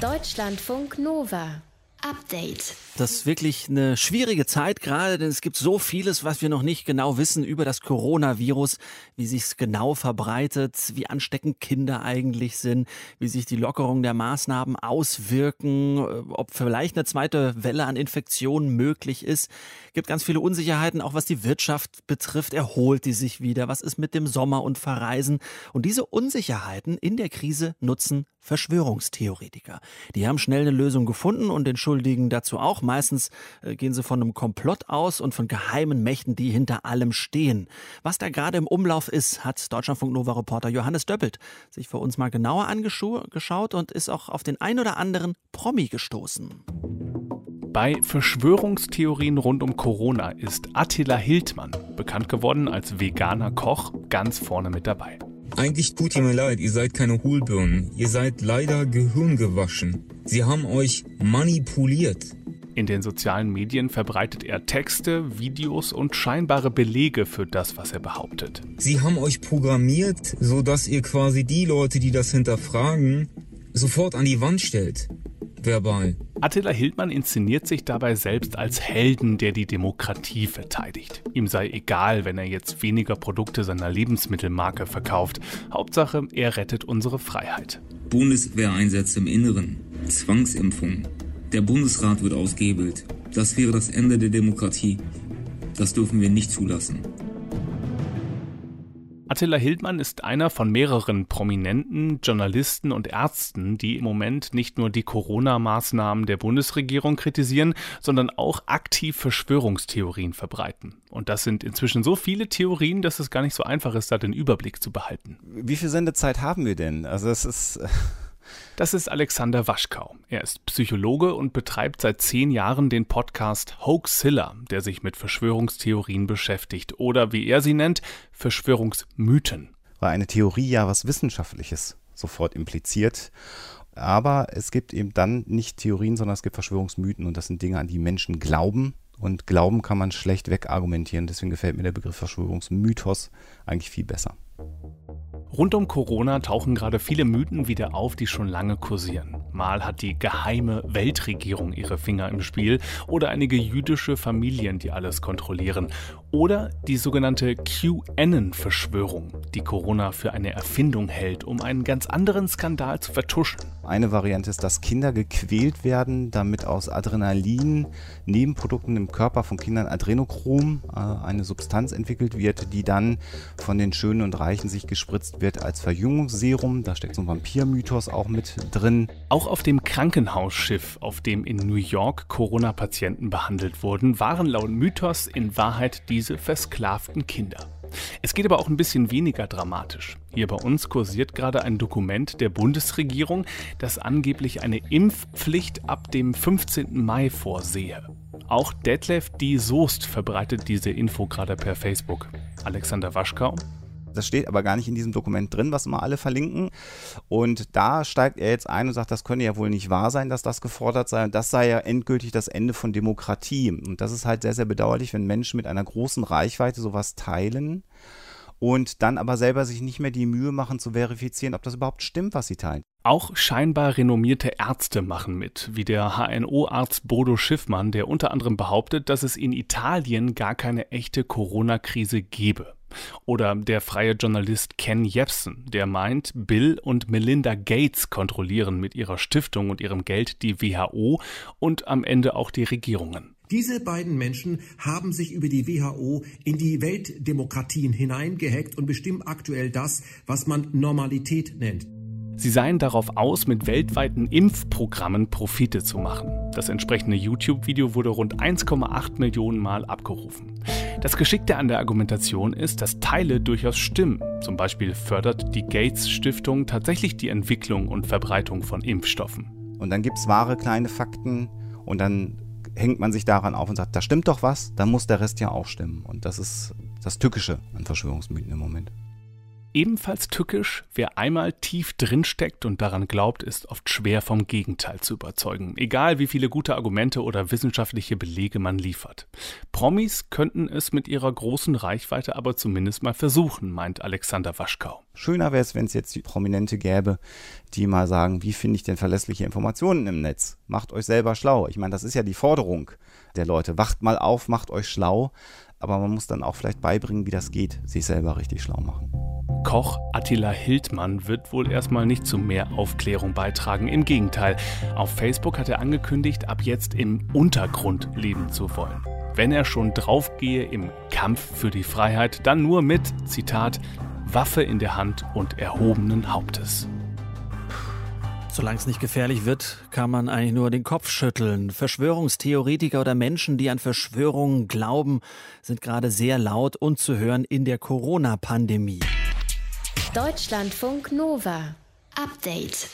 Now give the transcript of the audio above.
Deutschlandfunk Nova. Update. Das ist wirklich eine schwierige Zeit gerade, denn es gibt so vieles, was wir noch nicht genau wissen über das Coronavirus, wie sich es genau verbreitet, wie ansteckend Kinder eigentlich sind, wie sich die Lockerung der Maßnahmen auswirken, ob vielleicht eine zweite Welle an Infektionen möglich ist. Es gibt ganz viele Unsicherheiten, auch was die Wirtschaft betrifft. Erholt die sich wieder? Was ist mit dem Sommer und Verreisen? Und diese Unsicherheiten in der Krise nutzen Verschwörungstheoretiker. Die haben schnell eine Lösung gefunden und den Schuldigen dazu auch. Meistens äh, gehen sie von einem Komplott aus und von geheimen Mächten, die hinter allem stehen. Was da gerade im Umlauf ist, hat Deutschlandfunk Nova Reporter Johannes Döppelt sich für uns mal genauer angeschaut und ist auch auf den ein oder anderen Promi gestoßen. Bei Verschwörungstheorien rund um Corona ist Attila Hildmann, bekannt geworden als veganer Koch, ganz vorne mit dabei. Eigentlich tut ihr mir leid, ihr seid keine Hohlbirnen. Ihr seid leider gehirngewaschen. Sie haben euch manipuliert. In den sozialen Medien verbreitet er Texte, Videos und scheinbare Belege für das, was er behauptet. Sie haben euch programmiert, sodass ihr quasi die Leute, die das hinterfragen, sofort an die Wand stellt verbal. Attila Hildmann inszeniert sich dabei selbst als Helden, der die Demokratie verteidigt. Ihm sei egal, wenn er jetzt weniger Produkte seiner Lebensmittelmarke verkauft. Hauptsache, er rettet unsere Freiheit. Bundeswehreinsätze im Inneren, Zwangsimpfung. Der Bundesrat wird ausgehebelt. Das wäre das Ende der Demokratie. Das dürfen wir nicht zulassen. Attila Hildmann ist einer von mehreren prominenten Journalisten und Ärzten, die im Moment nicht nur die Corona-Maßnahmen der Bundesregierung kritisieren, sondern auch aktiv Verschwörungstheorien verbreiten. Und das sind inzwischen so viele Theorien, dass es gar nicht so einfach ist, da den Überblick zu behalten. Wie viel Sendezeit haben wir denn? Also es ist das ist Alexander Waschkau. Er ist Psychologe und betreibt seit zehn Jahren den Podcast Hoaxilla, der sich mit Verschwörungstheorien beschäftigt oder wie er sie nennt, Verschwörungsmythen. Weil eine Theorie ja was Wissenschaftliches sofort impliziert. Aber es gibt eben dann nicht Theorien, sondern es gibt Verschwörungsmythen und das sind Dinge, an die Menschen glauben. Und Glauben kann man schlecht wegargumentieren. Deswegen gefällt mir der Begriff Verschwörungsmythos eigentlich viel besser. Rund um Corona tauchen gerade viele Mythen wieder auf, die schon lange kursieren. Mal hat die geheime Weltregierung ihre Finger im Spiel oder einige jüdische Familien, die alles kontrollieren. Oder die sogenannte QAnon-Verschwörung, die Corona für eine Erfindung hält, um einen ganz anderen Skandal zu vertuschen. Eine Variante ist, dass Kinder gequält werden, damit aus Adrenalin Nebenprodukten im Körper von Kindern Adrenochrom, äh, eine Substanz entwickelt wird, die dann von den Schönen und Reichen sich gespritzt wird als Verjüngungsserum. Da steckt so ein Vampirmythos auch mit drin. Auch auf dem Krankenhausschiff, auf dem in New York Corona-Patienten behandelt wurden, waren laut Mythos in Wahrheit diese versklavten Kinder. Es geht aber auch ein bisschen weniger dramatisch. Hier bei uns kursiert gerade ein Dokument der Bundesregierung, das angeblich eine Impfpflicht ab dem 15. Mai vorsehe. Auch Detlef D. Soest verbreitet diese Info gerade per Facebook. Alexander Waschkau, das steht aber gar nicht in diesem Dokument drin, was immer alle verlinken. Und da steigt er jetzt ein und sagt, das könne ja wohl nicht wahr sein, dass das gefordert sei. Und das sei ja endgültig das Ende von Demokratie. Und das ist halt sehr, sehr bedauerlich, wenn Menschen mit einer großen Reichweite sowas teilen und dann aber selber sich nicht mehr die Mühe machen zu verifizieren, ob das überhaupt stimmt, was sie teilen. Auch scheinbar renommierte Ärzte machen mit, wie der HNO-Arzt Bodo Schiffmann, der unter anderem behauptet, dass es in Italien gar keine echte Corona-Krise gebe. Oder der freie Journalist Ken Jebsen, der meint, Bill und Melinda Gates kontrollieren mit ihrer Stiftung und ihrem Geld die WHO und am Ende auch die Regierungen. Diese beiden Menschen haben sich über die WHO in die Weltdemokratien hineingehackt und bestimmen aktuell das, was man Normalität nennt. Sie seien darauf aus, mit weltweiten Impfprogrammen Profite zu machen. Das entsprechende YouTube-Video wurde rund 1,8 Millionen Mal abgerufen. Das Geschickte an der Argumentation ist, dass Teile durchaus stimmen. Zum Beispiel fördert die Gates Stiftung tatsächlich die Entwicklung und Verbreitung von Impfstoffen. Und dann gibt es wahre kleine Fakten und dann hängt man sich daran auf und sagt, da stimmt doch was, dann muss der Rest ja auch stimmen. Und das ist das Tückische an Verschwörungsmythen im Moment. Ebenfalls tückisch, wer einmal tief drinsteckt und daran glaubt, ist oft schwer vom Gegenteil zu überzeugen, egal wie viele gute Argumente oder wissenschaftliche Belege man liefert. Promis könnten es mit ihrer großen Reichweite aber zumindest mal versuchen, meint Alexander Waschkau. Schöner wäre es, wenn es jetzt die Prominente gäbe, die mal sagen, wie finde ich denn verlässliche Informationen im Netz? Macht euch selber schlau. Ich meine, das ist ja die Forderung der Leute. Wacht mal auf, macht euch schlau. Aber man muss dann auch vielleicht beibringen, wie das geht, sich selber richtig schlau machen. Koch Attila Hildmann wird wohl erstmal nicht zu mehr Aufklärung beitragen. Im Gegenteil, auf Facebook hat er angekündigt, ab jetzt im Untergrund leben zu wollen. Wenn er schon draufgehe im Kampf für die Freiheit, dann nur mit, Zitat, Waffe in der Hand und erhobenen Hauptes. Solange es nicht gefährlich wird, kann man eigentlich nur den Kopf schütteln. Verschwörungstheoretiker oder Menschen, die an Verschwörungen glauben, sind gerade sehr laut und zu hören in der Corona-Pandemie. Deutschlandfunk Nova. Update.